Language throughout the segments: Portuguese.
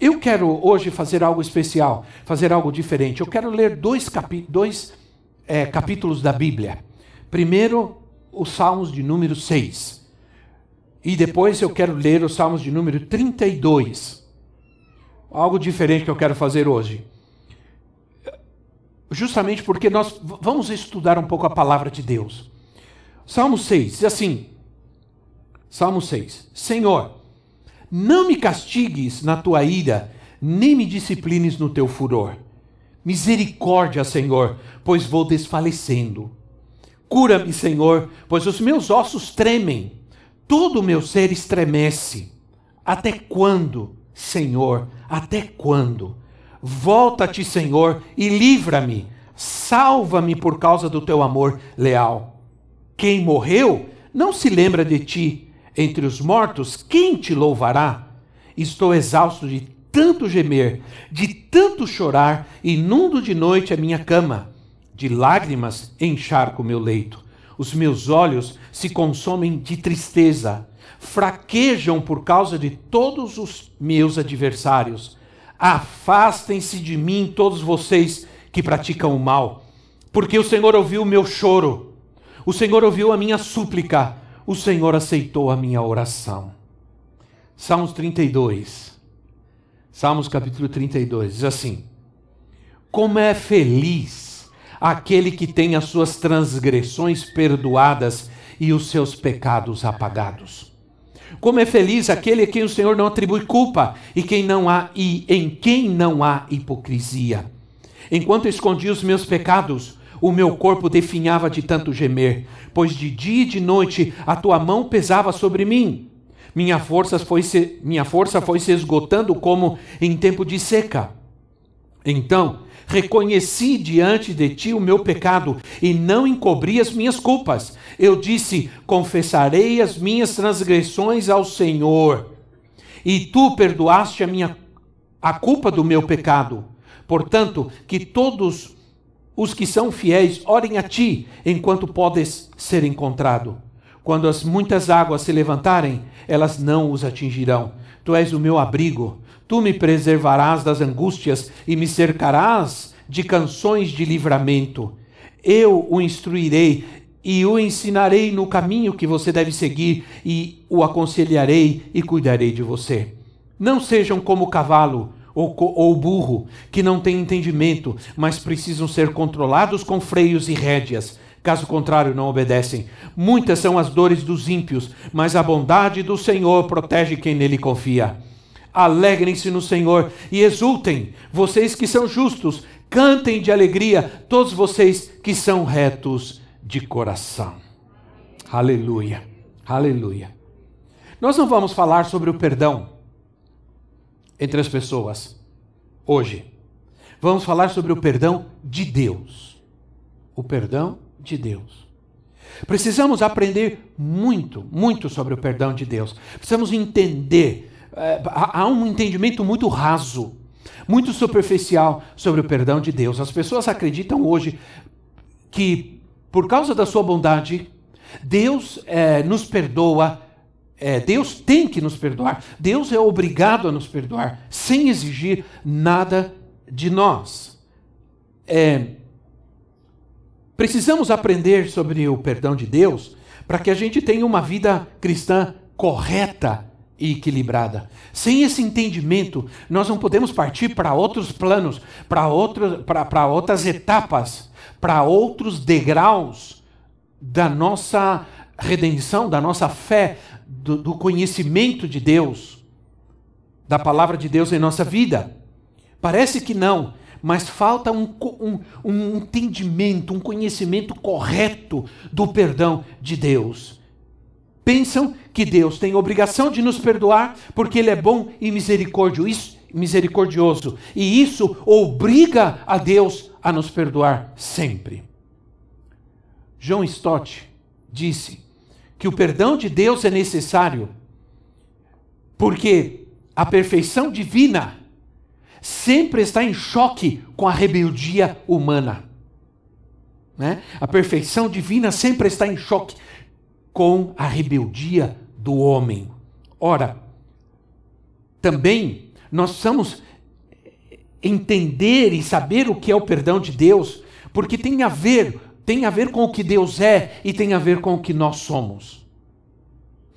Eu quero hoje fazer algo especial, fazer algo diferente. Eu quero ler dois, capi dois é, capítulos da Bíblia. Primeiro, os Salmos de número 6. E depois eu quero ler os Salmos de número 32. Algo diferente que eu quero fazer hoje. Justamente porque nós vamos estudar um pouco a palavra de Deus. Salmo 6 diz assim: Salmo 6: Senhor, não me castigues na tua ira, nem me disciplines no teu furor. Misericórdia, Senhor, pois vou desfalecendo. Cura-me, Senhor, pois os meus ossos tremem, todo o meu ser estremece. Até quando, Senhor, até quando? Volta-te, Senhor, e livra-me. Salva-me por causa do teu amor leal. Quem morreu não se lembra de ti entre os mortos, quem te louvará? Estou exausto de tanto gemer, de tanto chorar, inundo de noite a minha cama. De lágrimas encharco meu leito. Os meus olhos se consomem de tristeza, fraquejam por causa de todos os meus adversários. Afastem-se de mim todos vocês que praticam o mal, porque o Senhor ouviu o meu choro. O Senhor ouviu a minha súplica o Senhor aceitou a minha oração. Salmos 32. Salmos capítulo 32 diz assim: Como é feliz aquele que tem as suas transgressões perdoadas e os seus pecados apagados. Como é feliz aquele a quem o Senhor não atribui culpa e quem não há e em quem não há hipocrisia. Enquanto escondi os meus pecados, o meu corpo definhava de tanto gemer, pois de dia e de noite a tua mão pesava sobre mim. Minha força foi se, minha força foi se esgotando como em tempo de seca. Então, reconheci diante de ti o meu pecado e não encobri as minhas culpas. Eu disse: Confessarei as minhas transgressões ao Senhor. E tu perdoaste a minha a culpa do meu pecado. Portanto, que todos os que são fiéis, orem a ti, enquanto podes ser encontrado. Quando as muitas águas se levantarem, elas não os atingirão. Tu és o meu abrigo, tu me preservarás das angústias e me cercarás de canções de livramento. Eu o instruirei e o ensinarei no caminho que você deve seguir, e o aconselharei e cuidarei de você. Não sejam como o cavalo ou, ou burro, que não têm entendimento, mas precisam ser controlados com freios e rédeas. Caso contrário, não obedecem. Muitas são as dores dos ímpios, mas a bondade do Senhor protege quem nele confia. Alegrem-se no Senhor e exultem, vocês que são justos, cantem de alegria, todos vocês que são retos de coração. Aleluia, aleluia. Nós não vamos falar sobre o perdão entre as pessoas hoje. Vamos falar sobre o perdão de Deus. O perdão de Deus. Precisamos aprender muito, muito sobre o perdão de Deus. Precisamos entender. É, há um entendimento muito raso, muito superficial sobre o perdão de Deus. As pessoas acreditam hoje que, por causa da sua bondade, Deus é, nos perdoa é, Deus tem que nos perdoar. Deus é obrigado a nos perdoar, sem exigir nada de nós. É, precisamos aprender sobre o perdão de Deus para que a gente tenha uma vida cristã correta e equilibrada. Sem esse entendimento, nós não podemos partir para outros planos, para outras etapas, para outros degraus da nossa redenção, da nossa fé, do, do conhecimento de Deus, da palavra de Deus em nossa vida? Parece que não, mas falta um, um, um, entendimento, um conhecimento correto do perdão de Deus. Pensam que Deus tem obrigação de nos perdoar porque Ele é bom e misericordioso e isso obriga a Deus a nos perdoar sempre. John Stott disse que o perdão de Deus é necessário porque a perfeição divina sempre está em choque com a rebeldia humana. Né? A perfeição divina sempre está em choque com a rebeldia do homem. Ora, também nós precisamos entender e saber o que é o perdão de Deus, porque tem a ver, tem a ver com o que Deus é e tem a ver com o que nós somos.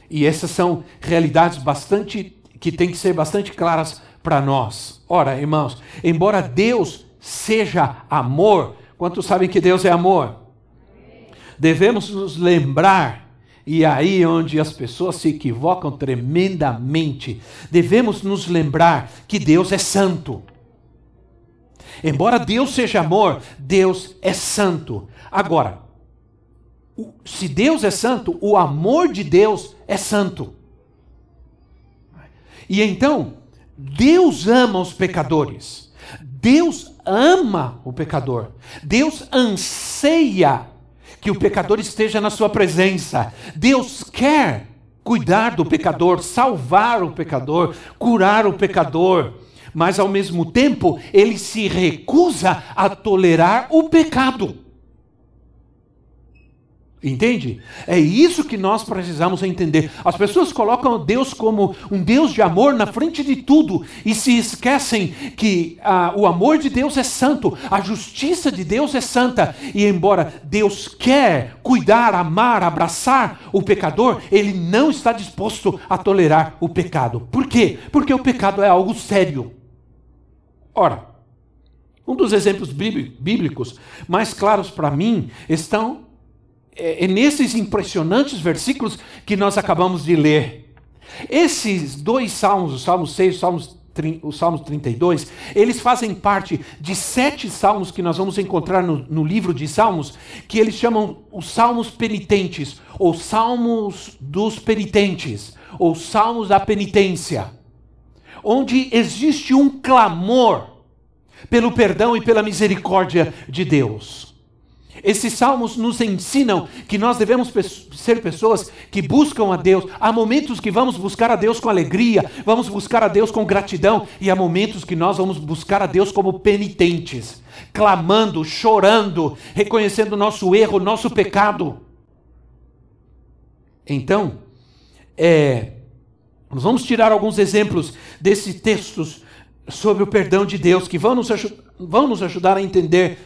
E essas são realidades bastante que têm que ser bastante claras para nós. Ora, irmãos, embora Deus seja amor, quantos sabem que Deus é amor? Devemos nos lembrar e aí onde as pessoas se equivocam tremendamente. Devemos nos lembrar que Deus é santo. Embora Deus seja amor, Deus é santo. Agora, se Deus é santo, o amor de Deus é santo. E então, Deus ama os pecadores. Deus ama o pecador. Deus anseia que o pecador esteja na sua presença. Deus quer cuidar do pecador, salvar o pecador, curar o pecador. Mas ao mesmo tempo, ele se recusa a tolerar o pecado. Entende? É isso que nós precisamos entender. As pessoas colocam Deus como um Deus de amor na frente de tudo e se esquecem que ah, o amor de Deus é santo, a justiça de Deus é santa. E embora Deus quer cuidar, amar, abraçar o pecador, ele não está disposto a tolerar o pecado. Por quê? Porque o pecado é algo sério. Ora, um dos exemplos bíblicos mais claros para mim estão é, é nesses impressionantes versículos que nós acabamos de ler. Esses dois salmos, o Salmo 6 o Salmo, o Salmo 32, eles fazem parte de sete salmos que nós vamos encontrar no, no livro de Salmos, que eles chamam os salmos penitentes, ou salmos dos penitentes, ou salmos da penitência, onde existe um clamor pelo perdão e pela misericórdia de Deus. Esses salmos nos ensinam que nós devemos ser pessoas que buscam a Deus. Há momentos que vamos buscar a Deus com alegria, vamos buscar a Deus com gratidão, e há momentos que nós vamos buscar a Deus como penitentes, clamando, chorando, reconhecendo nosso erro, nosso pecado. Então, é, nós vamos tirar alguns exemplos desses textos sobre o perdão de Deus que vão nos, vão nos ajudar a entender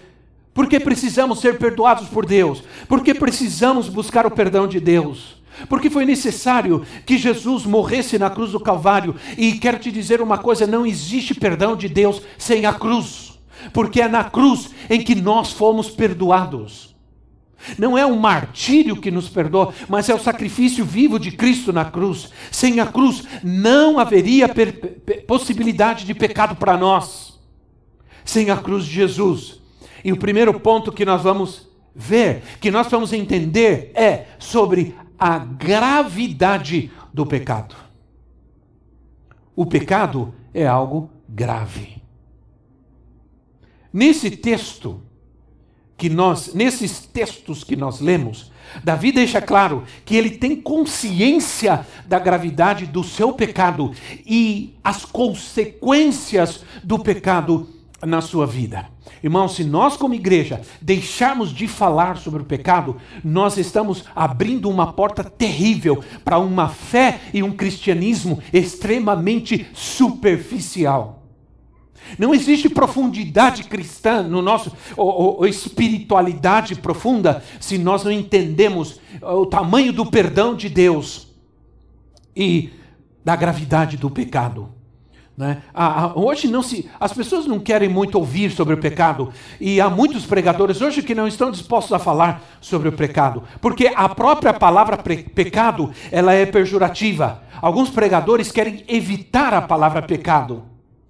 porque precisamos ser perdoados por Deus? Porque precisamos buscar o perdão de Deus? Porque foi necessário que Jesus morresse na cruz do Calvário. E quero te dizer uma coisa: não existe perdão de Deus sem a cruz. Porque é na cruz em que nós fomos perdoados. Não é um martírio que nos perdoa, mas é o sacrifício vivo de Cristo na cruz. Sem a cruz não haveria possibilidade de pecado para nós. Sem a cruz de Jesus e o primeiro ponto que nós vamos ver, que nós vamos entender, é sobre a gravidade do pecado. O pecado é algo grave. Nesse texto que nós, nesses textos que nós lemos, Davi deixa claro que ele tem consciência da gravidade do seu pecado e as consequências do pecado na sua vida. Irmão, se nós, como igreja, deixarmos de falar sobre o pecado, nós estamos abrindo uma porta terrível para uma fé e um cristianismo extremamente superficial. Não existe profundidade cristã no nosso, ou, ou, espiritualidade profunda, se nós não entendemos o tamanho do perdão de Deus e da gravidade do pecado. Né? Ah, hoje não se, as pessoas não querem muito ouvir sobre o pecado e há muitos pregadores hoje que não estão dispostos a falar sobre o pecado, porque a própria palavra pecado ela é pejorativa. Alguns pregadores querem evitar a palavra pecado,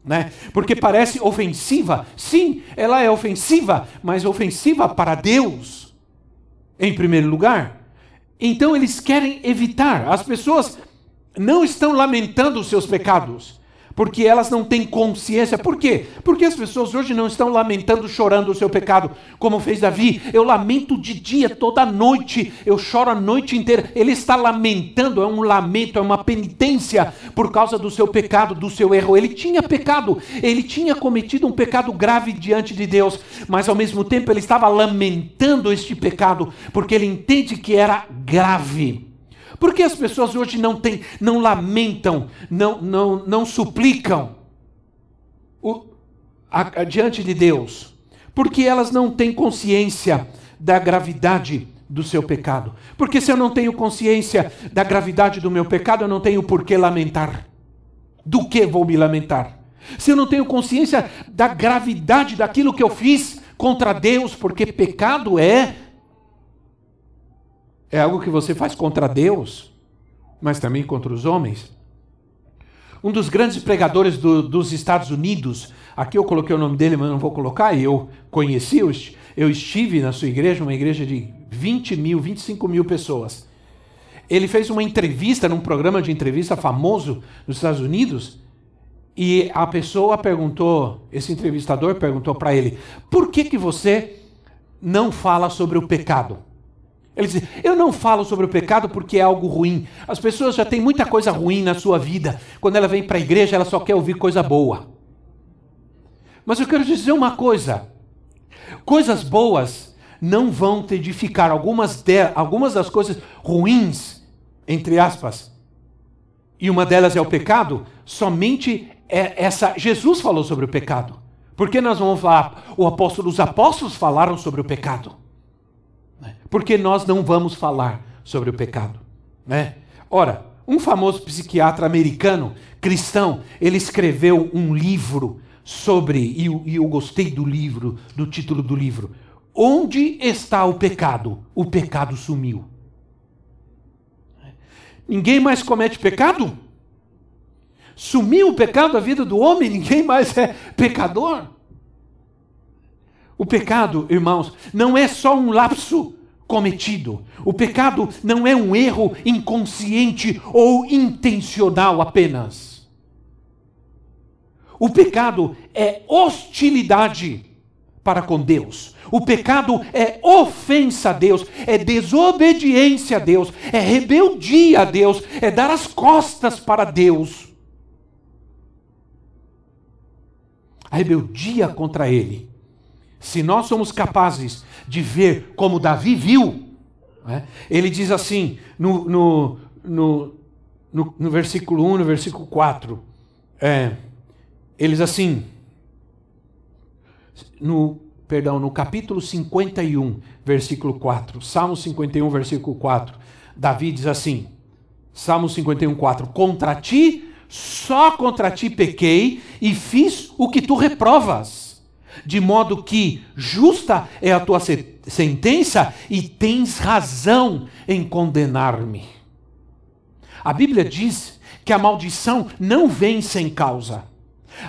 né? Porque parece ofensiva. Sim, ela é ofensiva, mas ofensiva para Deus em primeiro lugar. Então eles querem evitar. As pessoas não estão lamentando os seus pecados porque elas não têm consciência. Por quê? Porque as pessoas hoje não estão lamentando, chorando o seu pecado, como fez Davi. Eu lamento de dia, toda noite, eu choro a noite inteira. Ele está lamentando, é um lamento, é uma penitência por causa do seu pecado, do seu erro. Ele tinha pecado, ele tinha cometido um pecado grave diante de Deus, mas ao mesmo tempo ele estava lamentando este pecado, porque ele entende que era grave. Por que as pessoas hoje não têm, não lamentam, não, não, não suplicam o, a, a, diante de Deus? Porque elas não têm consciência da gravidade do seu pecado. Porque se eu não tenho consciência da gravidade do meu pecado, eu não tenho por que lamentar. Do que vou me lamentar? Se eu não tenho consciência da gravidade daquilo que eu fiz contra Deus, porque pecado é é algo que você faz contra Deus, mas também contra os homens. Um dos grandes pregadores do, dos Estados Unidos, aqui eu coloquei o nome dele, mas não vou colocar, eu conheci, eu, estive na sua igreja, uma igreja de 20 mil, 25 mil pessoas. Ele fez uma entrevista num programa de entrevista famoso nos Estados Unidos, e a pessoa perguntou, esse entrevistador perguntou para ele: por que, que você não fala sobre o pecado? Ele diz: Eu não falo sobre o pecado porque é algo ruim. As pessoas já têm muita coisa ruim na sua vida. Quando ela vem para a igreja, ela só quer ouvir coisa boa. Mas eu quero dizer uma coisa: coisas boas não vão te edificar. Algumas, de, algumas das coisas ruins, entre aspas, e uma delas é o pecado, somente é essa. Jesus falou sobre o pecado. Por que nós vamos falar? O apóstolo, os apóstolos falaram sobre o pecado. Porque nós não vamos falar sobre o pecado. Né? Ora, um famoso psiquiatra americano, cristão, ele escreveu um livro sobre, e eu, eu gostei do livro, do título do livro, Onde está o pecado? O pecado sumiu. Ninguém mais comete pecado? Sumiu o pecado da vida do homem? Ninguém mais é pecador? O pecado, irmãos, não é só um lapso cometido. O pecado não é um erro inconsciente ou intencional apenas. O pecado é hostilidade para com Deus. O pecado é ofensa a Deus, é desobediência a Deus, é rebeldia a Deus, é dar as costas para Deus. A rebeldia contra Ele se nós somos capazes de ver como Davi viu, né? ele diz assim, no, no, no, no, no versículo 1, no versículo 4, é, eles assim, no, perdão, no capítulo 51, versículo 4, Salmo 51, versículo 4, Davi diz assim, Salmo 51, 4, contra ti, só contra ti pequei e fiz o que tu reprovas de modo que justa é a tua sentença e tens razão em condenar-me. A Bíblia diz que a maldição não vem sem causa.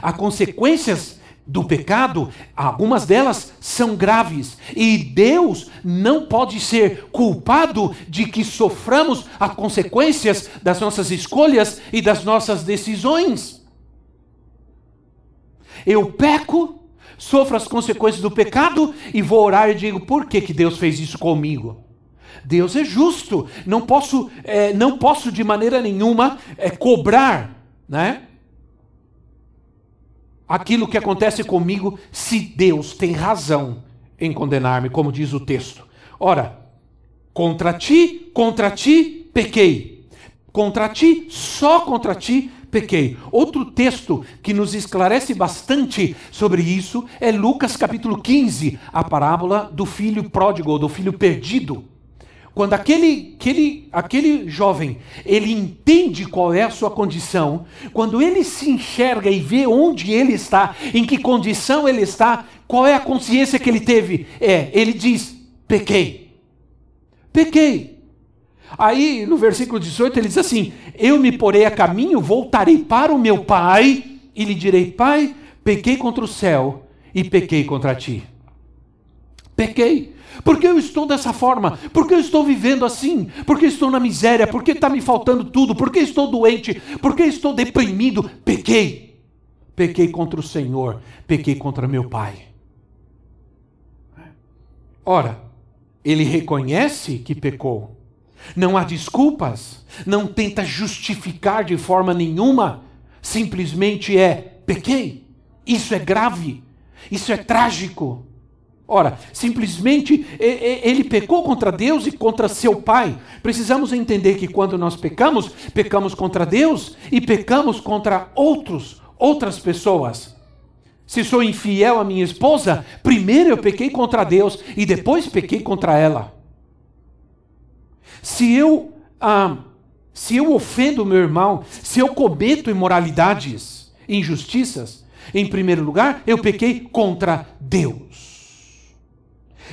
As consequências do pecado, algumas delas são graves, e Deus não pode ser culpado de que soframos as consequências das nossas escolhas e das nossas decisões. Eu peco sofro as consequências do pecado e vou orar e digo: por que, que Deus fez isso comigo? Deus é justo, não posso, é, não posso de maneira nenhuma é, cobrar, né? Aquilo que acontece comigo, se Deus tem razão em condenar-me, como diz o texto. Ora, contra ti, contra ti pequei. Contra ti, só contra ti pequei. Outro texto que nos esclarece bastante sobre isso é Lucas capítulo 15, a parábola do filho pródigo, do filho perdido. Quando aquele, aquele, aquele jovem, ele entende qual é a sua condição, quando ele se enxerga e vê onde ele está, em que condição ele está, qual é a consciência que ele teve? É, ele diz: pequei. Pequei. Aí no versículo 18 ele diz assim: Eu me porei a caminho, voltarei para o meu pai e lhe direi: Pai, pequei contra o céu e pequei contra ti. Pequei. Porque eu estou dessa forma? Porque eu estou vivendo assim? Porque estou na miséria? Porque está me faltando tudo? Porque estou doente? Porque estou deprimido? Pequei. pequei contra o Senhor, pequei contra meu pai. Ora, ele reconhece que pecou. Não há desculpas, não tenta justificar de forma nenhuma, simplesmente é pequei. Isso é grave, isso é trágico. Ora, simplesmente ele pecou contra Deus e contra seu pai. Precisamos entender que quando nós pecamos, pecamos contra Deus e pecamos contra outros, outras pessoas. Se sou infiel à minha esposa, primeiro eu pequei contra Deus e depois pequei contra ela. Se eu ah, se eu ofendo meu irmão, se eu cometo imoralidades, injustiças, em primeiro lugar, eu pequei contra Deus.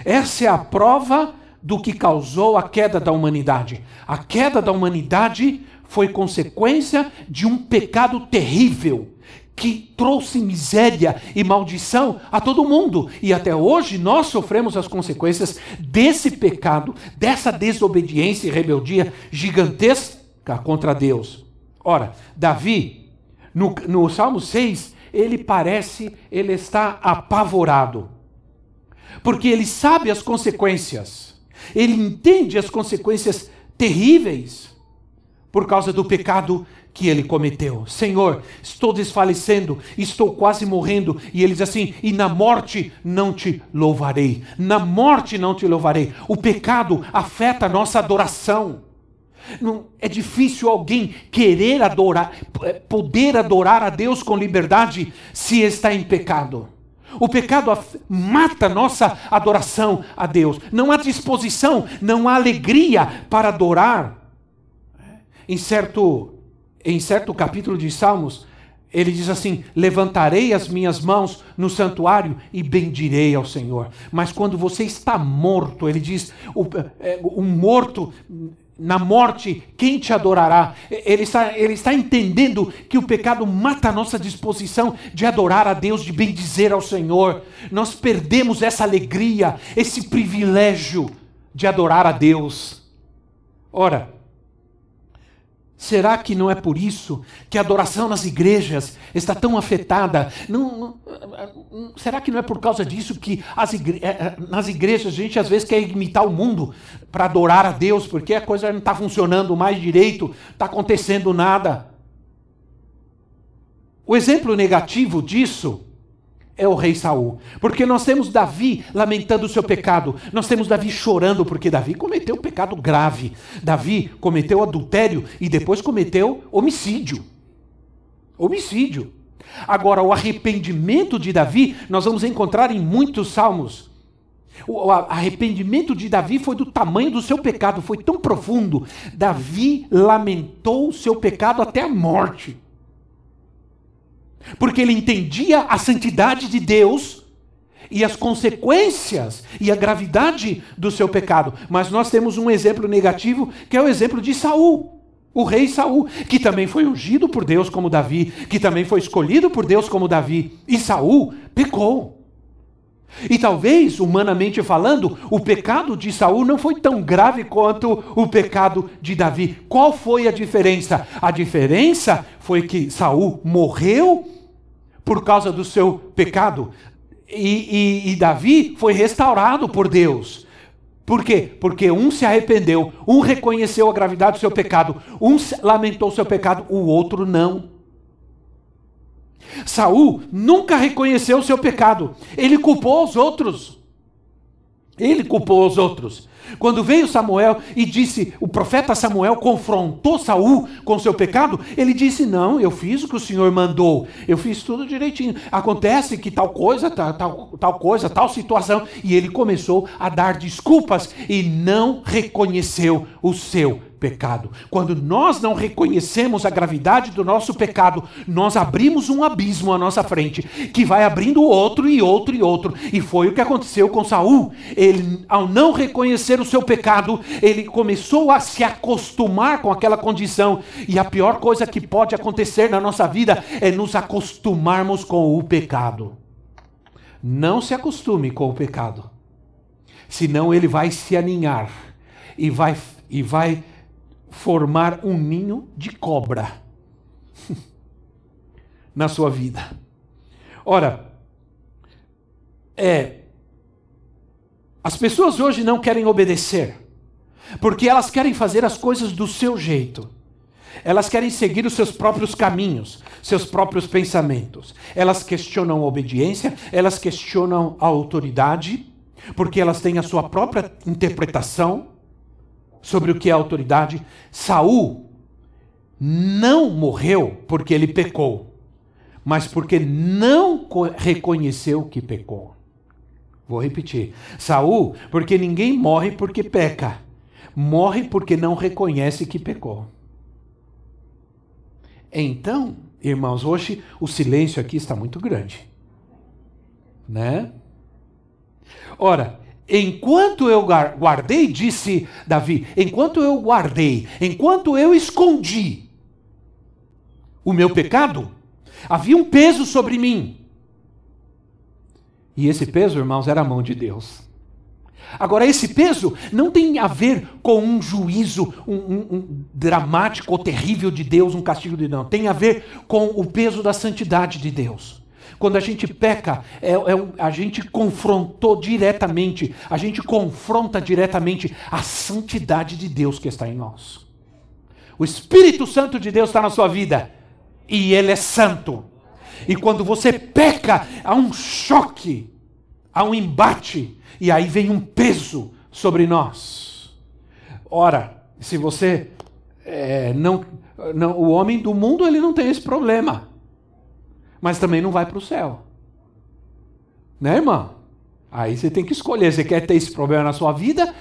Essa é a prova do que causou a queda da humanidade. A queda da humanidade foi consequência de um pecado terrível que trouxe miséria e maldição a todo mundo. E até hoje nós sofremos as consequências desse pecado, dessa desobediência e rebeldia gigantesca contra Deus. Ora, Davi, no, no Salmo 6, ele parece, ele está apavorado porque ele sabe as consequências, ele entende as consequências terríveis por causa do pecado que ele cometeu. Senhor, estou desfalecendo, estou quase morrendo. E ele diz assim: e na morte não te louvarei, na morte não te louvarei. O pecado afeta a nossa adoração. Não, é difícil alguém querer adorar, poder adorar a Deus com liberdade se está em pecado. O pecado mata nossa adoração a Deus. Não há disposição, não há alegria para adorar. Em certo, em certo capítulo de Salmos, ele diz assim: Levantarei as minhas mãos no santuário e bendirei ao Senhor. Mas quando você está morto, ele diz: o, é, o morto na morte, quem te adorará? Ele está, ele está entendendo que o pecado mata a nossa disposição de adorar a Deus, de bendizer ao Senhor. Nós perdemos essa alegria, esse privilégio de adorar a Deus. Ora, Será que não é por isso que a adoração nas igrejas está tão afetada? Não, não, será que não é por causa disso que igre é, é, nas igrejas a gente às vezes quer imitar o mundo para adorar a Deus, porque a coisa não está funcionando mais direito, está acontecendo nada? O exemplo negativo disso é o rei Saul. Porque nós temos Davi lamentando o seu pecado. Nós temos Davi chorando porque Davi cometeu um pecado grave. Davi cometeu adultério e depois cometeu homicídio. Homicídio. Agora, o arrependimento de Davi, nós vamos encontrar em muitos salmos. O arrependimento de Davi foi do tamanho do seu pecado, foi tão profundo. Davi lamentou o seu pecado até a morte porque ele entendia a santidade de Deus e as consequências e a gravidade do seu pecado. Mas nós temos um exemplo negativo, que é o exemplo de Saul. O rei Saul, que também foi ungido por Deus como Davi, que também foi escolhido por Deus como Davi, e Saul pecou. E talvez, humanamente falando, o pecado de Saul não foi tão grave quanto o pecado de Davi. Qual foi a diferença? A diferença foi que Saul morreu por causa do seu pecado. E, e, e Davi foi restaurado por Deus. Por quê? Porque um se arrependeu, um reconheceu a gravidade do seu pecado, um lamentou o seu pecado, o outro não. Saul nunca reconheceu o seu pecado, ele culpou os outros. Ele culpou os outros. Quando veio Samuel e disse, o profeta Samuel confrontou Saul com seu pecado, ele disse: Não, eu fiz o que o Senhor mandou, eu fiz tudo direitinho. Acontece que tal coisa, tal, tal, tal coisa, tal situação. E ele começou a dar desculpas e não reconheceu o seu pecado. Quando nós não reconhecemos a gravidade do nosso pecado, nós abrimos um abismo à nossa frente, que vai abrindo outro e outro e outro. E foi o que aconteceu com Saul. Ele, ao não reconhecer o seu pecado, ele começou a se acostumar com aquela condição. E a pior coisa que pode acontecer na nossa vida é nos acostumarmos com o pecado. Não se acostume com o pecado, senão ele vai se aninhar e vai e vai formar um ninho de cobra na sua vida. Ora, é, as pessoas hoje não querem obedecer, porque elas querem fazer as coisas do seu jeito. Elas querem seguir os seus próprios caminhos, seus próprios pensamentos. Elas questionam a obediência, elas questionam a autoridade, porque elas têm a sua própria interpretação sobre o que é autoridade. Saul não morreu porque ele pecou, mas porque não reconheceu que pecou. Vou repetir. Saul, porque ninguém morre porque peca. Morre porque não reconhece que pecou. Então, irmãos, hoje o silêncio aqui está muito grande. Né? Ora, enquanto eu guardei, disse Davi, enquanto eu guardei, enquanto eu escondi o meu pecado, havia um peso sobre mim. E esse peso, irmãos, era a mão de Deus. Agora, esse peso não tem a ver com um juízo um, um, um dramático ou terrível de Deus, um castigo de Deus. Tem a ver com o peso da santidade de Deus. Quando a gente peca, é, é, a gente confrontou diretamente, a gente confronta diretamente a santidade de Deus que está em nós. O Espírito Santo de Deus está na sua vida e ele é santo. E quando você peca, há um choque, há um embate, e aí vem um peso sobre nós. Ora, se você é, não, não, o homem do mundo ele não tem esse problema, mas também não vai para o céu, né, irmão? Aí você tem que escolher: você quer ter esse problema na sua vida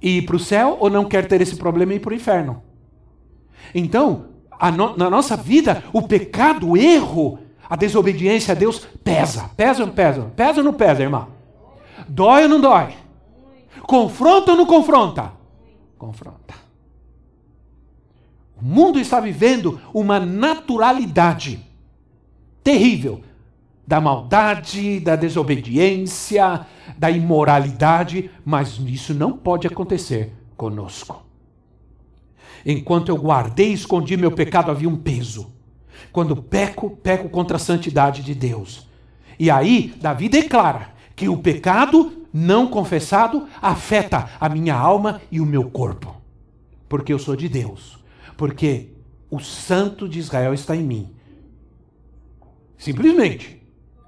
e ir para o céu ou não quer ter esse problema e ir para o inferno? Então, no, na nossa vida, o pecado, o erro, a desobediência a Deus pesa. Pesa ou não pesa? Pesa ou não pesa, irmão? Dói ou não dói? Confronta ou não confronta? Confronta. O mundo está vivendo uma naturalidade terrível da maldade, da desobediência, da imoralidade, mas isso não pode acontecer conosco. Enquanto eu guardei e escondi meu pecado, havia um peso. Quando peco, peco contra a santidade de Deus. E aí, Davi declara que o pecado não confessado afeta a minha alma e o meu corpo. Porque eu sou de Deus. Porque o Santo de Israel está em mim. Simplesmente.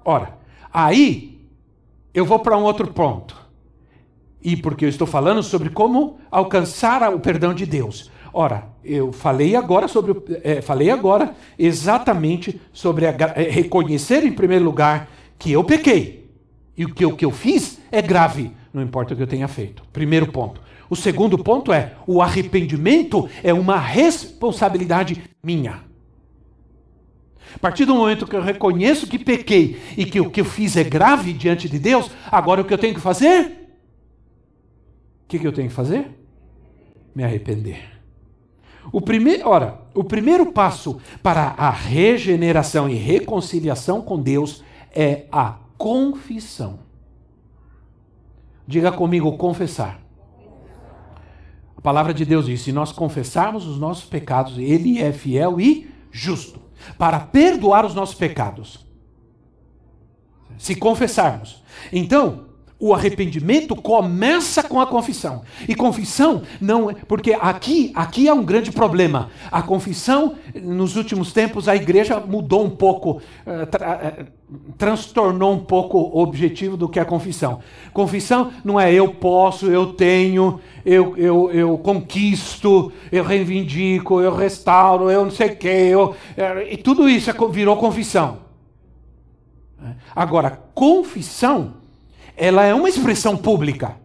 Ora, aí eu vou para um outro ponto. E porque eu estou falando sobre como alcançar o perdão de Deus. Ora, eu falei agora sobre, é, falei agora exatamente sobre a, é, reconhecer em primeiro lugar que eu pequei e que, o que eu fiz é grave, não importa o que eu tenha feito. Primeiro ponto. O segundo ponto é o arrependimento é uma responsabilidade minha. A partir do momento que eu reconheço que pequei e que o que eu fiz é grave diante de Deus, agora o que eu tenho que fazer? O que, que eu tenho que fazer? Me arrepender. O primeiro, ora, o primeiro passo para a regeneração e reconciliação com Deus é a confissão. Diga comigo, confessar. A palavra de Deus diz: se nós confessarmos os nossos pecados, Ele é fiel e justo para perdoar os nossos pecados. Se confessarmos. Então, o arrependimento começa com a confissão. E confissão não é. Porque aqui, aqui é um grande problema. A confissão, nos últimos tempos, a igreja mudou um pouco, uh, tra, uh, transtornou um pouco o objetivo do que é a confissão. Confissão não é eu posso, eu tenho, eu, eu, eu conquisto, eu reivindico, eu restauro, eu não sei o quê. Eu, uh, e tudo isso é, virou confissão. Agora, confissão ela é uma expressão pública.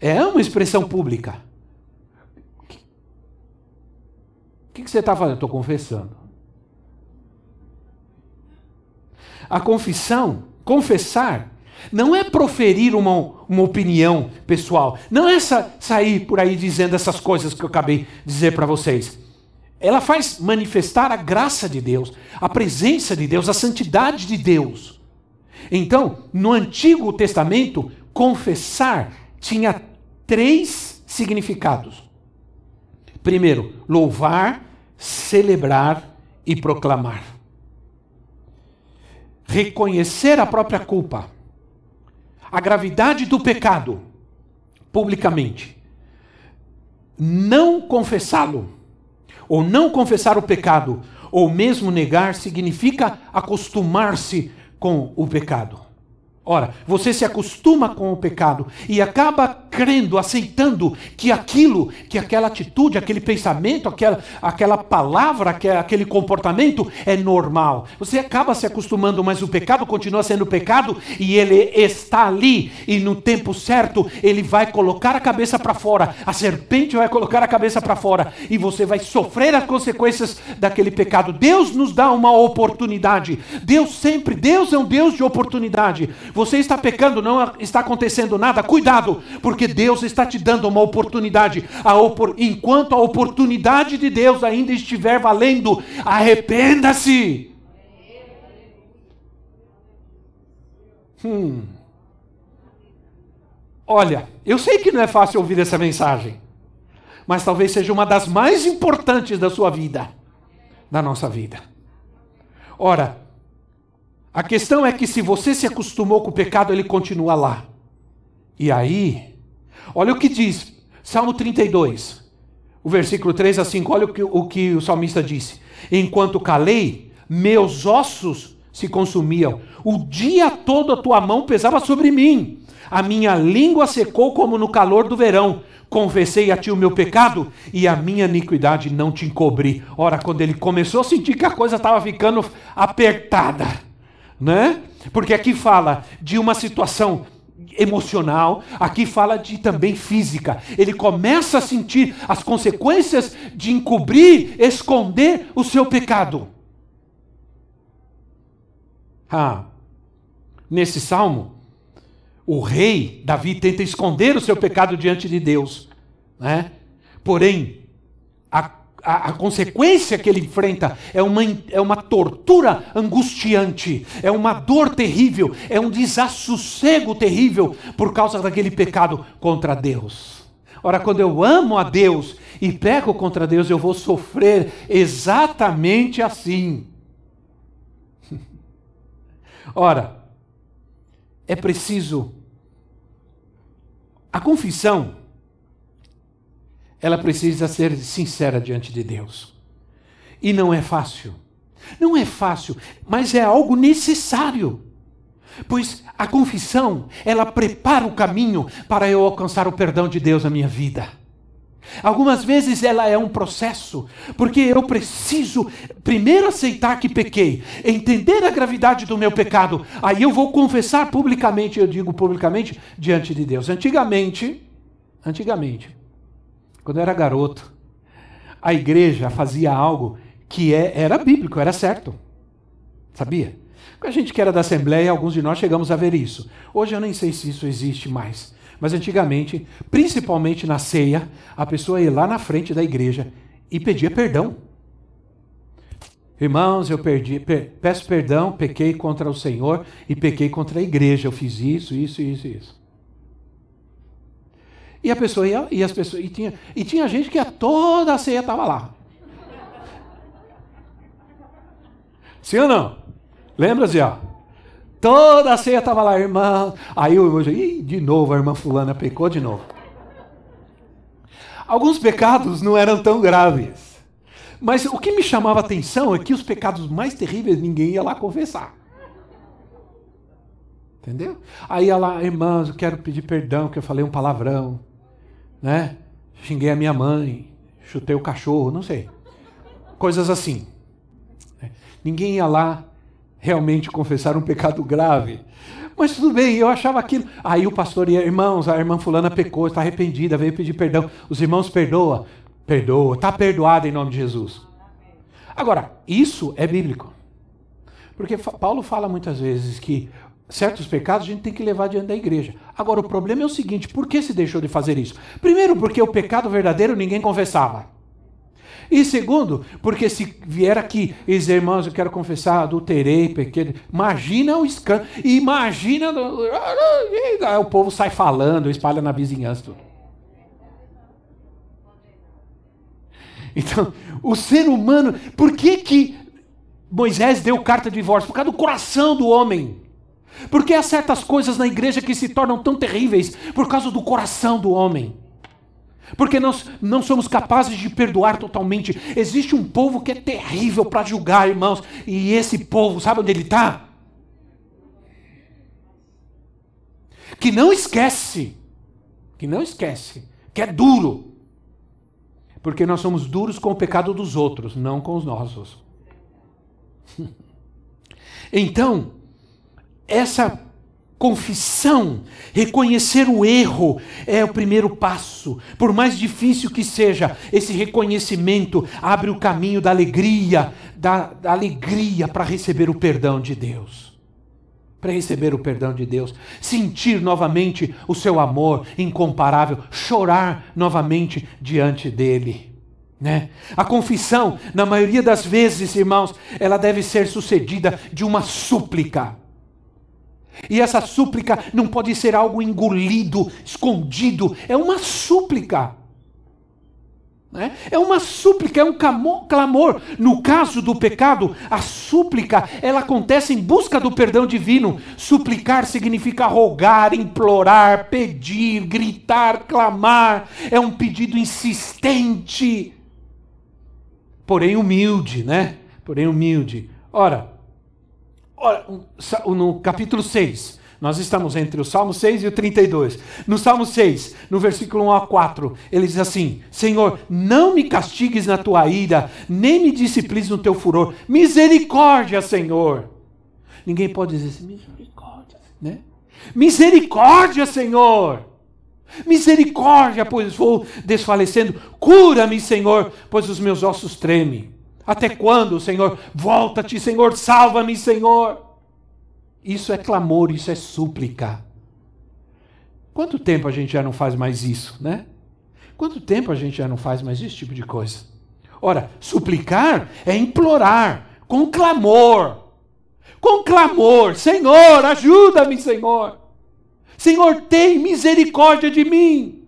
É uma expressão pública. O que, que, você está fazendo? Estou confessando. A confissão, confessar, não é proferir uma, uma opinião pessoal. Não é essa, sair por aí dizendo essas coisas que eu acabei de dizer para vocês. Ela faz manifestar a graça de Deus, a presença de Deus, a santidade de Deus. Então, no Antigo Testamento, confessar tinha três significados. Primeiro, louvar, celebrar e proclamar. reconhecer a própria culpa, a gravidade do pecado, publicamente, não confessá-lo, ou não confessar o pecado, ou mesmo negar, significa acostumar-se com o pecado. Ora, você se acostuma com o pecado e acaba crendo, aceitando que aquilo, que aquela atitude, aquele pensamento, aquela, aquela palavra, aquele comportamento é normal. Você acaba se acostumando, mas o pecado continua sendo pecado e ele está ali. E no tempo certo, ele vai colocar a cabeça para fora. A serpente vai colocar a cabeça para fora e você vai sofrer as consequências daquele pecado. Deus nos dá uma oportunidade. Deus sempre, Deus é um Deus de oportunidade. Você está pecando, não está acontecendo nada, cuidado, porque Deus está te dando uma oportunidade. A opor... Enquanto a oportunidade de Deus ainda estiver valendo, arrependa-se. Hum. Olha, eu sei que não é fácil ouvir essa mensagem, mas talvez seja uma das mais importantes da sua vida, da nossa vida. Ora, a questão é que se você se acostumou com o pecado, ele continua lá. E aí, olha o que diz, Salmo 32, o versículo 3 a 5, olha o que o, que o salmista disse: Enquanto calei, meus ossos se consumiam, o dia todo a tua mão pesava sobre mim, a minha língua secou como no calor do verão. Confessei a ti o meu pecado e a minha iniquidade não te encobri. Ora, quando ele começou a sentir que a coisa estava ficando apertada, né? Porque aqui fala de uma situação emocional, aqui fala de também física. Ele começa a sentir as consequências de encobrir, esconder o seu pecado. Ah, nesse salmo, o rei Davi tenta esconder o seu pecado diante de Deus, né? Porém, a a, a, consequência que ele enfrenta é uma, é uma tortura angustiante, é uma dor terrível, é um desassossego terrível por causa daquele pecado contra Deus. Ora, quando eu amo a Deus e peco contra Deus, eu vou sofrer exatamente assim. Ora, é preciso. A confissão ela precisa ser sincera diante de Deus. E não é fácil. Não é fácil, mas é algo necessário. Pois a confissão, ela prepara o caminho para eu alcançar o perdão de Deus na minha vida. Algumas vezes ela é um processo, porque eu preciso primeiro aceitar que pequei, entender a gravidade do meu pecado, aí eu vou confessar publicamente, eu digo publicamente, diante de Deus. Antigamente, antigamente, quando eu era garoto, a igreja fazia algo que é, era bíblico, era certo. Sabia? A gente que era da Assembleia, alguns de nós chegamos a ver isso. Hoje eu nem sei se isso existe mais. Mas antigamente, principalmente na ceia, a pessoa ia lá na frente da igreja e pedia perdão. Irmãos, eu perdi, per, peço perdão, pequei contra o Senhor e pequei contra a igreja. Eu fiz isso, isso, isso, isso. E a pessoa ia, e as pessoas, e tinha, e tinha gente que a toda a ceia estava lá. Sim ou não? Lembra, Zé? Toda a ceia estava lá, irmã. Aí irmão Ih, de novo, a irmã fulana pecou de novo. Alguns pecados não eram tão graves. Mas o que me chamava a atenção é que os pecados mais terríveis ninguém ia lá confessar. Entendeu? Aí ela, irmãs, eu quero pedir perdão que eu falei um palavrão né? Xinguei a minha mãe, chutei o cachorro, não sei. Coisas assim. Ninguém ia lá realmente confessar um pecado grave. Mas tudo bem, eu achava aquilo. Aí o pastor ia, irmãos, a irmã fulana pecou, está arrependida, veio pedir perdão. Os irmãos perdoa, perdoa, está perdoada em nome de Jesus. Agora, isso é bíblico. Porque Paulo fala muitas vezes que certos pecados a gente tem que levar diante da igreja. Agora, o problema é o seguinte: por que se deixou de fazer isso? Primeiro, porque o pecado verdadeiro ninguém confessava. E segundo, porque se vier aqui e dizer, irmãos, eu quero confessar, adulterei, pequei. Imagina o escândalo. Imagina. O povo sai falando, espalha na vizinhança. Tudo. Então, o ser humano, por que que Moisés deu carta de divórcio? Por causa do coração do homem. Porque há certas coisas na igreja que se tornam tão terríveis por causa do coração do homem. Porque nós não somos capazes de perdoar totalmente. Existe um povo que é terrível para julgar, irmãos. E esse povo, sabe onde ele está? Que não esquece. Que não esquece. Que é duro. Porque nós somos duros com o pecado dos outros, não com os nossos. Então, essa confissão, reconhecer o erro é o primeiro passo. Por mais difícil que seja, esse reconhecimento abre o caminho da alegria, da, da alegria para receber o perdão de Deus. Para receber o perdão de Deus, sentir novamente o seu amor incomparável, chorar novamente diante dele. Né? A confissão, na maioria das vezes, irmãos, ela deve ser sucedida de uma súplica. E essa súplica não pode ser algo engolido, escondido, é uma súplica. Né? É uma súplica, é um clamor. No caso do pecado, a súplica ela acontece em busca do perdão divino. Suplicar significa rogar, implorar, pedir, gritar, clamar. É um pedido insistente, porém humilde, né? Porém humilde. Ora, no capítulo 6, nós estamos entre o Salmo 6 e o 32. No Salmo 6, no versículo 1 a 4, ele diz assim: Senhor, não me castigues na tua ira, nem me disciplines no teu furor. Misericórdia, Senhor. Ninguém pode dizer assim, misericórdia, né? Misericórdia, Senhor. Misericórdia, pois vou desfalecendo. Cura-me, Senhor, pois os meus ossos tremem. Até quando, Senhor? Volta-te, Senhor, salva-me, Senhor. Isso é clamor, isso é súplica. Quanto tempo a gente já não faz mais isso, né? Quanto tempo a gente já não faz mais esse tipo de coisa? Ora, suplicar é implorar com clamor. Com clamor, Senhor, ajuda-me, Senhor. Senhor, tem misericórdia de mim.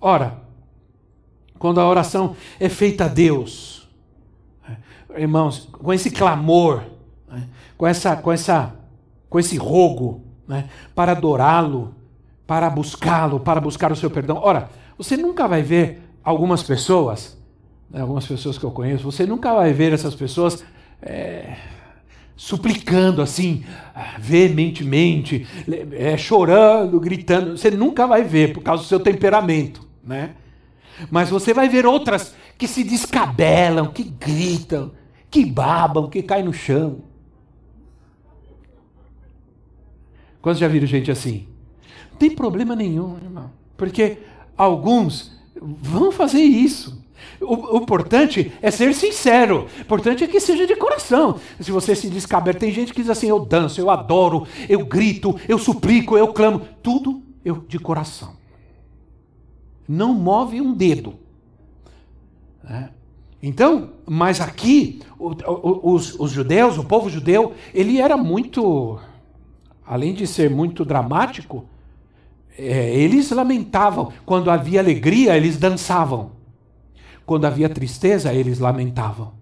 Ora, quando a oração é feita a Deus, irmãos, com esse clamor, né, com, essa, com, essa, com esse rogo, né, para adorá-lo, para buscá-lo, para buscar o seu perdão. Ora, você nunca vai ver algumas pessoas, né, algumas pessoas que eu conheço, você nunca vai ver essas pessoas é, suplicando assim, veementemente, é, chorando, gritando. Você nunca vai ver por causa do seu temperamento, né? Mas você vai ver outras que se descabelam, que gritam, que babam, que caem no chão. Quantos já viram gente assim? Não tem problema nenhum, irmão. Porque alguns vão fazer isso. O, o, importante é ser sincero. O importante é que seja de coração. Se você se descabela, tem gente que diz assim: eu danço, eu adoro, eu grito, eu suplico, eu clamo. Tudo eu de coração não move um dedo. É. Então, mas aqui, os, os, judeus, o povo judeu, ele era muito, além de ser muito dramático, é, eles lamentavam. Quando havia alegria, eles dançavam. Quando havia tristeza, eles lamentavam.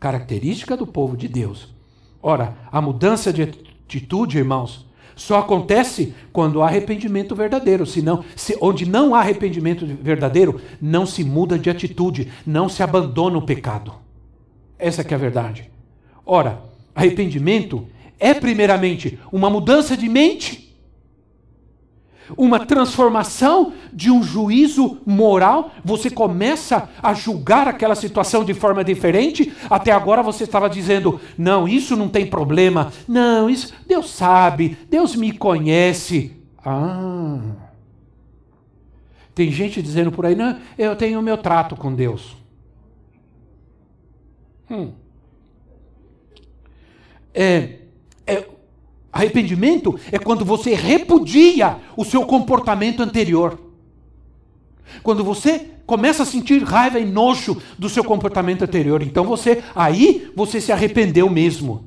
Característica do povo de Deus. Ora, a mudança de atitude, irmãos, só acontece quando há arrependimento verdadeiro. Senão, se, onde não há arrependimento verdadeiro, não se muda de atitude, não se abandona o pecado. Essa é a verdade. Ora, arrependimento é primeiramente uma mudança de mente uma transformação de um juízo moral, você começa a julgar aquela situação de forma diferente. Até agora você estava dizendo: não, isso não tem problema, não, isso Deus sabe, Deus me conhece. Ah. Tem gente dizendo por aí: não, eu tenho o meu trato com Deus. Hum. É, Arrependimento é quando você repudia o seu comportamento anterior. Quando você começa a sentir raiva e nojo do seu comportamento anterior. Então você, aí você se arrependeu mesmo.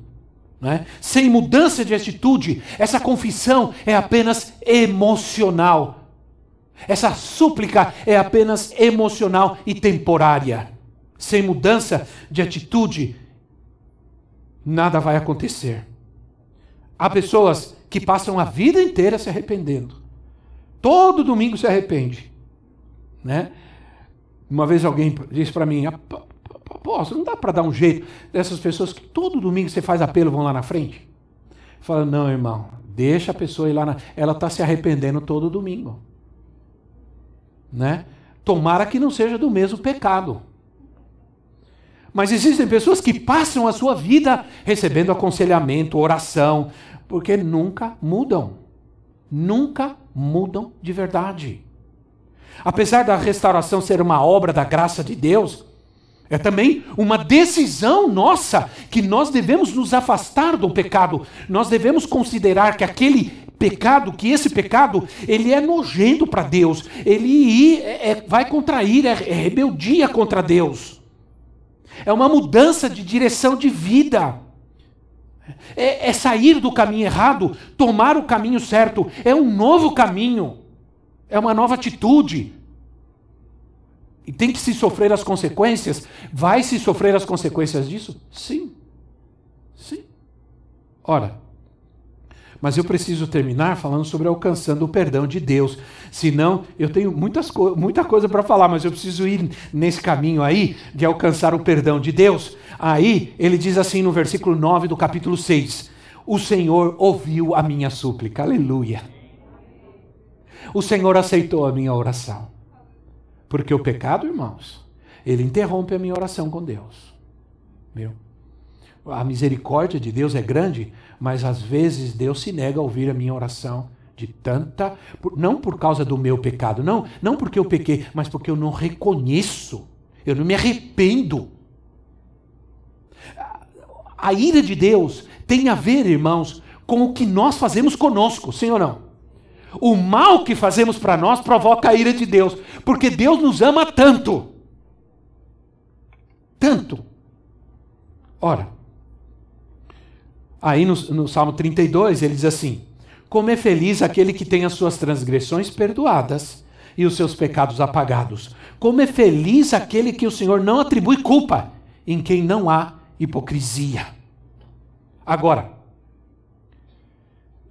Né? Sem mudança de atitude, essa confissão é apenas emocional. Essa súplica é apenas emocional e temporária. sem mudança de atitude, nada vai acontecer. Há pessoas que passam a vida inteira se arrependendo. Todo domingo se arrepende. Né? Uma vez alguém disse para mim, apóstolo, não dá para dar um jeito dessas pessoas que todo domingo você faz apelo vão lá na frente? Fala, não, irmão, deixa a pessoa ir lá na... Ela está se arrependendo todo domingo. Né? Tomara que não seja do mesmo pecado. Mas existem pessoas que passam a sua vida recebendo aconselhamento, oração, porque nunca mudam. Nunca mudam de verdade. Apesar da restauração ser uma obra da graça de Deus, é também uma decisão nossa que nós devemos nos afastar do pecado. Nós devemos considerar que aquele pecado, que esse pecado, ele é nojento para Deus. Ele é, é, vai contrair, é, é rebeldia contra Deus. É uma mudança de direção de vida. É, é, sair do caminho errado, tomar o caminho certo. É um novo caminho. É uma nova atitude. E tem que se sofrer as consequências? Vai se sofrer as consequências disso? Sim. Sim. Ora, mas eu preciso terminar falando sobre alcançando o perdão de Deus. Senão, eu tenho muitas co muita coisa para falar, mas eu preciso ir nesse caminho aí de alcançar o perdão de Deus. Aí, ele diz assim no versículo 9 do capítulo 6: O Senhor ouviu a minha súplica. Aleluia. O Senhor aceitou a minha oração. Porque o pecado, irmãos, ele interrompe a minha oração com Deus. Viu? A misericórdia de Deus é grande, mas às vezes Deus se nega a ouvir a minha oração de tanta, não por causa do meu pecado, não, não porque eu pequei, mas porque eu não reconheço, eu não me arrependo. A ira de Deus tem a ver, irmãos, com o que nós fazemos conosco, sim ou não? O mal que fazemos para nós provoca a ira de Deus, porque Deus nos ama tanto. Tanto. Ora, aí no, no Salmo 32 ele diz assim: Como é feliz aquele que tem as suas transgressões perdoadas e os seus pecados apagados. Como é feliz aquele que o Senhor não atribui culpa, em quem não há hipocrisia. Agora,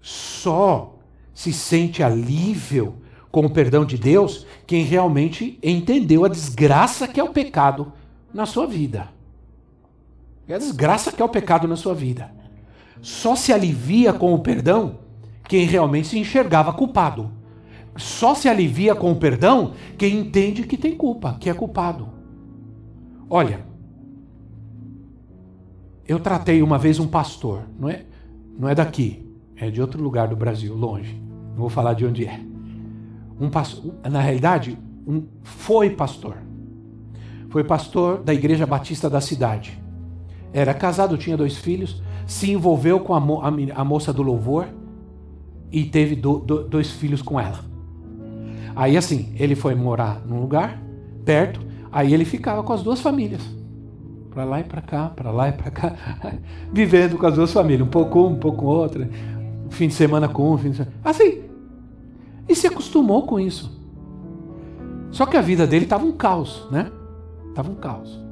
só se sente alívio com o perdão de Deus quem realmente entendeu a desgraça que é o pecado na sua vida. É a desgraça que é o pecado na sua vida. Só se alivia com o perdão quem realmente se enxergava culpado. Só se alivia com o perdão quem entende que tem culpa, que é culpado. Olha, eu tratei uma vez um pastor, não é, não é daqui, é de outro lugar do Brasil, longe. Não vou falar de onde é. Um pastor, na realidade, um, foi pastor. Foi pastor da Igreja Batista da cidade. Era casado, tinha dois filhos, se envolveu com a, mo, a, moça do louvor e teve do, do, dois filhos com ela. Aí assim, ele foi morar num lugar perto, aí ele ficava com as duas famílias. Para lá e para cá, para lá e para cá, vivendo com as duas famílias, um pouco um, um pouco outra, fim de semana com um, fim de semana. Assim, e se acostumou com isso. Só que a vida dele estava um caos, né? Estava um caos.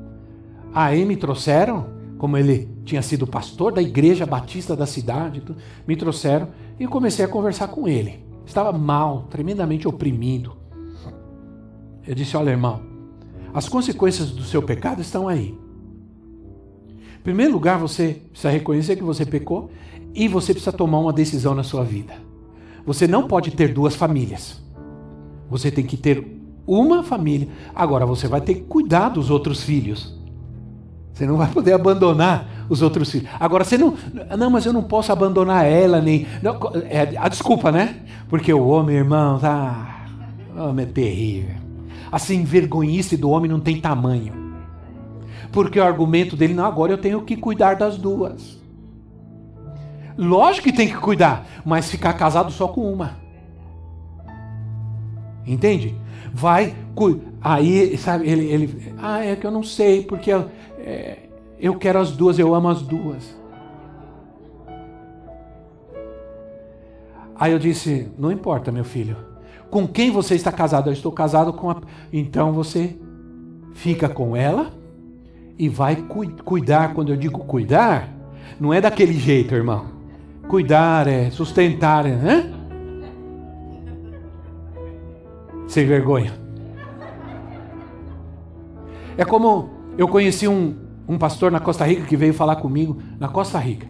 Aí me trouxeram, como ele tinha sido pastor da igreja batista da cidade, me trouxeram e comecei a conversar com ele. Estava mal, tremendamente oprimido. Eu disse: Olha, irmão, as consequências do seu pecado estão aí. Em primeiro lugar, você precisa reconhecer que você pecou e você precisa tomar uma decisão na sua vida. Você não pode ter duas famílias. Você tem que ter uma família. Agora você vai ter que cuidar dos outros filhos. Você não vai poder abandonar os outros filhos. Agora você não. Não, mas eu não posso abandonar ela, nem. Não, é a desculpa, né? Porque o homem, irmão, tá. O homem é terrível. Assim, vergonhice do homem não tem tamanho. Porque o argumento dele, não, agora eu tenho que cuidar das duas. Lógico que tem que cuidar, mas ficar casado só com uma. Entende? Vai, aí, sabe, ele, ele, ah, é que eu não sei, porque é, eu quero as duas, eu amo as duas. Aí eu disse: Não importa, meu filho. Com quem você está casado? Eu estou casado com a. Então você fica com ela e vai cu cuidar. Quando eu digo cuidar, não é daquele jeito, irmão. Cuidar é sustentar, né? Sem vergonha. É como eu conheci um, um pastor na Costa Rica que veio falar comigo na Costa Rica.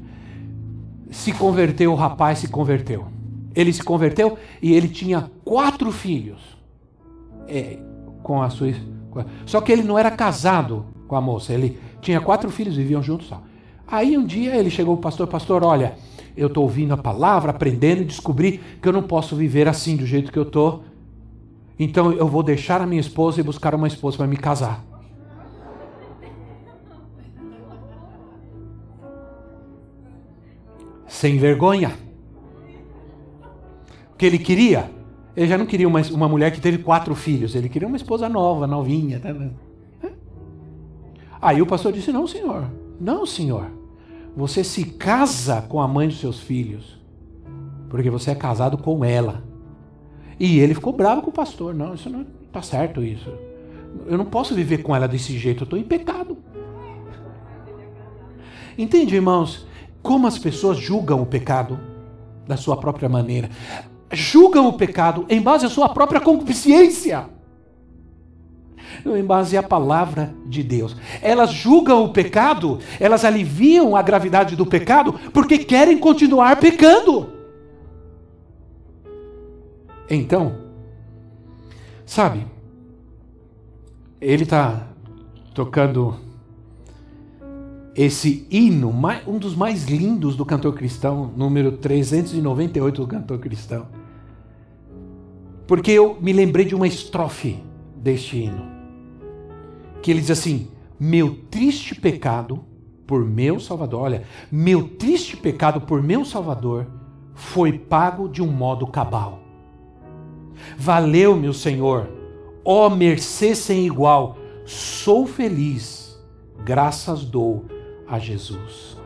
Se converteu, o rapaz se converteu. Ele se converteu e ele tinha quatro filhos é, com a sua. Só que ele não era casado com a moça. Ele tinha quatro filhos, viviam juntos. Só. Aí um dia ele chegou o pastor, pastor, olha, eu estou ouvindo a palavra, aprendendo e descobri que eu não posso viver assim do jeito que eu estou. Então eu vou deixar a minha esposa e buscar uma esposa para me casar. Sem vergonha que ele queria? Ele já não queria uma, uma mulher que teve quatro filhos, ele queria uma esposa nova, novinha. Tá? Aí o pastor disse: Não, senhor, não, senhor. Você se casa com a mãe dos seus filhos, porque você é casado com ela. E ele ficou bravo com o pastor: Não, isso não está certo. Isso. Eu não posso viver com ela desse jeito, eu estou em pecado. Entende, irmãos? Como as pessoas julgam o pecado da sua própria maneira julgam o pecado em base à sua própria concupiscência. Não em base à palavra de Deus. Elas julgam o pecado, elas aliviam a gravidade do pecado porque querem continuar pecando. Então, sabe, ele está tocando esse hino, um dos mais lindos do cantor cristão, número 398 do cantor cristão. Porque eu me lembrei de uma estrofe deste hino, que ele diz assim: Meu triste pecado por meu Salvador, olha, meu triste pecado por meu Salvador foi pago de um modo cabal. Valeu, meu Senhor, ó mercê sem igual, sou feliz, graças dou a Jesus.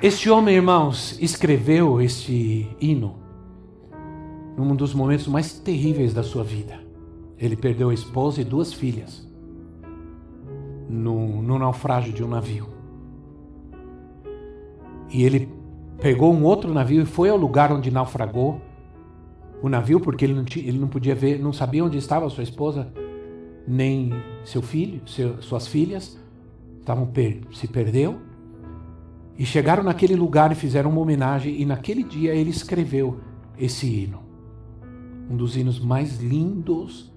Este homem, irmãos, escreveu este hino num dos momentos mais terríveis da sua vida. Ele perdeu a esposa e duas filhas no, no naufrágio de um navio. E ele pegou um outro navio e foi ao lugar onde naufragou o navio, porque ele não, tinha, ele não podia ver, não sabia onde estava sua esposa, nem seu filho, seu, suas filhas, estavam se perdeu. E chegaram naquele lugar e fizeram uma homenagem, e naquele dia ele escreveu esse hino. Um dos hinos mais lindos.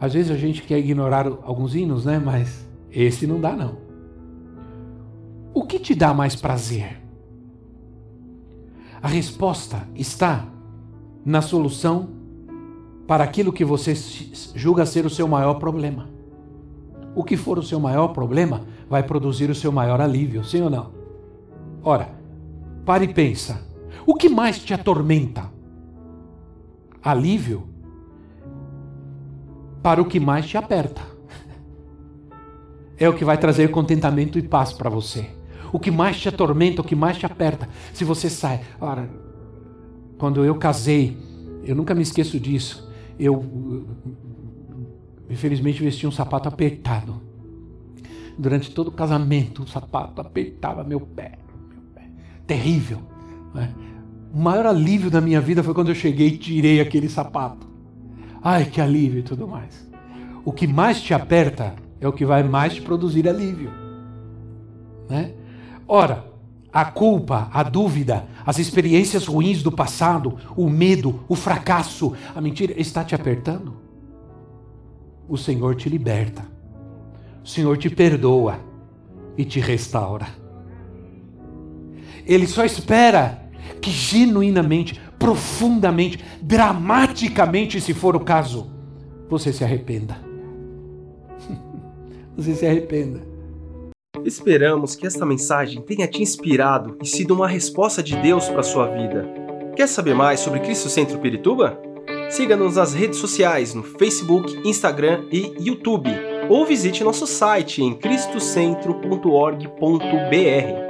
Às vezes a gente quer ignorar alguns hinos, né? Mas esse não dá, não. O que te dá mais prazer? A resposta está na solução para aquilo que você julga ser o seu maior problema. O que for o seu maior problema vai produzir o seu maior alívio, sim ou não? Ora, pare e pensa. O que mais te atormenta? Alívio para o que mais te aperta. É o que vai trazer contentamento e paz para você o que mais te atormenta, o que mais te aperta. Se você sai. Ora, quando eu casei, eu nunca me esqueço disso. Eu, infelizmente, vesti um sapato apertado. Durante todo o casamento, o sapato apertava meu pé. Meu pé. Terrível. Né? O maior alívio da minha vida foi quando eu cheguei e tirei aquele sapato. Ai, que alívio e tudo mais. O que mais te aperta é o que vai mais te produzir alívio. Né? Ora, a culpa, a dúvida, as experiências ruins do passado, o medo, o fracasso, a mentira está te apertando? O Senhor te liberta. O Senhor te perdoa e te restaura. Ele só espera que genuinamente, profundamente, dramaticamente, se for o caso, você se arrependa. você se arrependa. Esperamos que esta mensagem tenha te inspirado e sido uma resposta de Deus para sua vida. Quer saber mais sobre Cristo Centro Pirituba? Siga-nos nas redes sociais no Facebook, Instagram e YouTube, ou visite nosso site em cristocentro.org.br.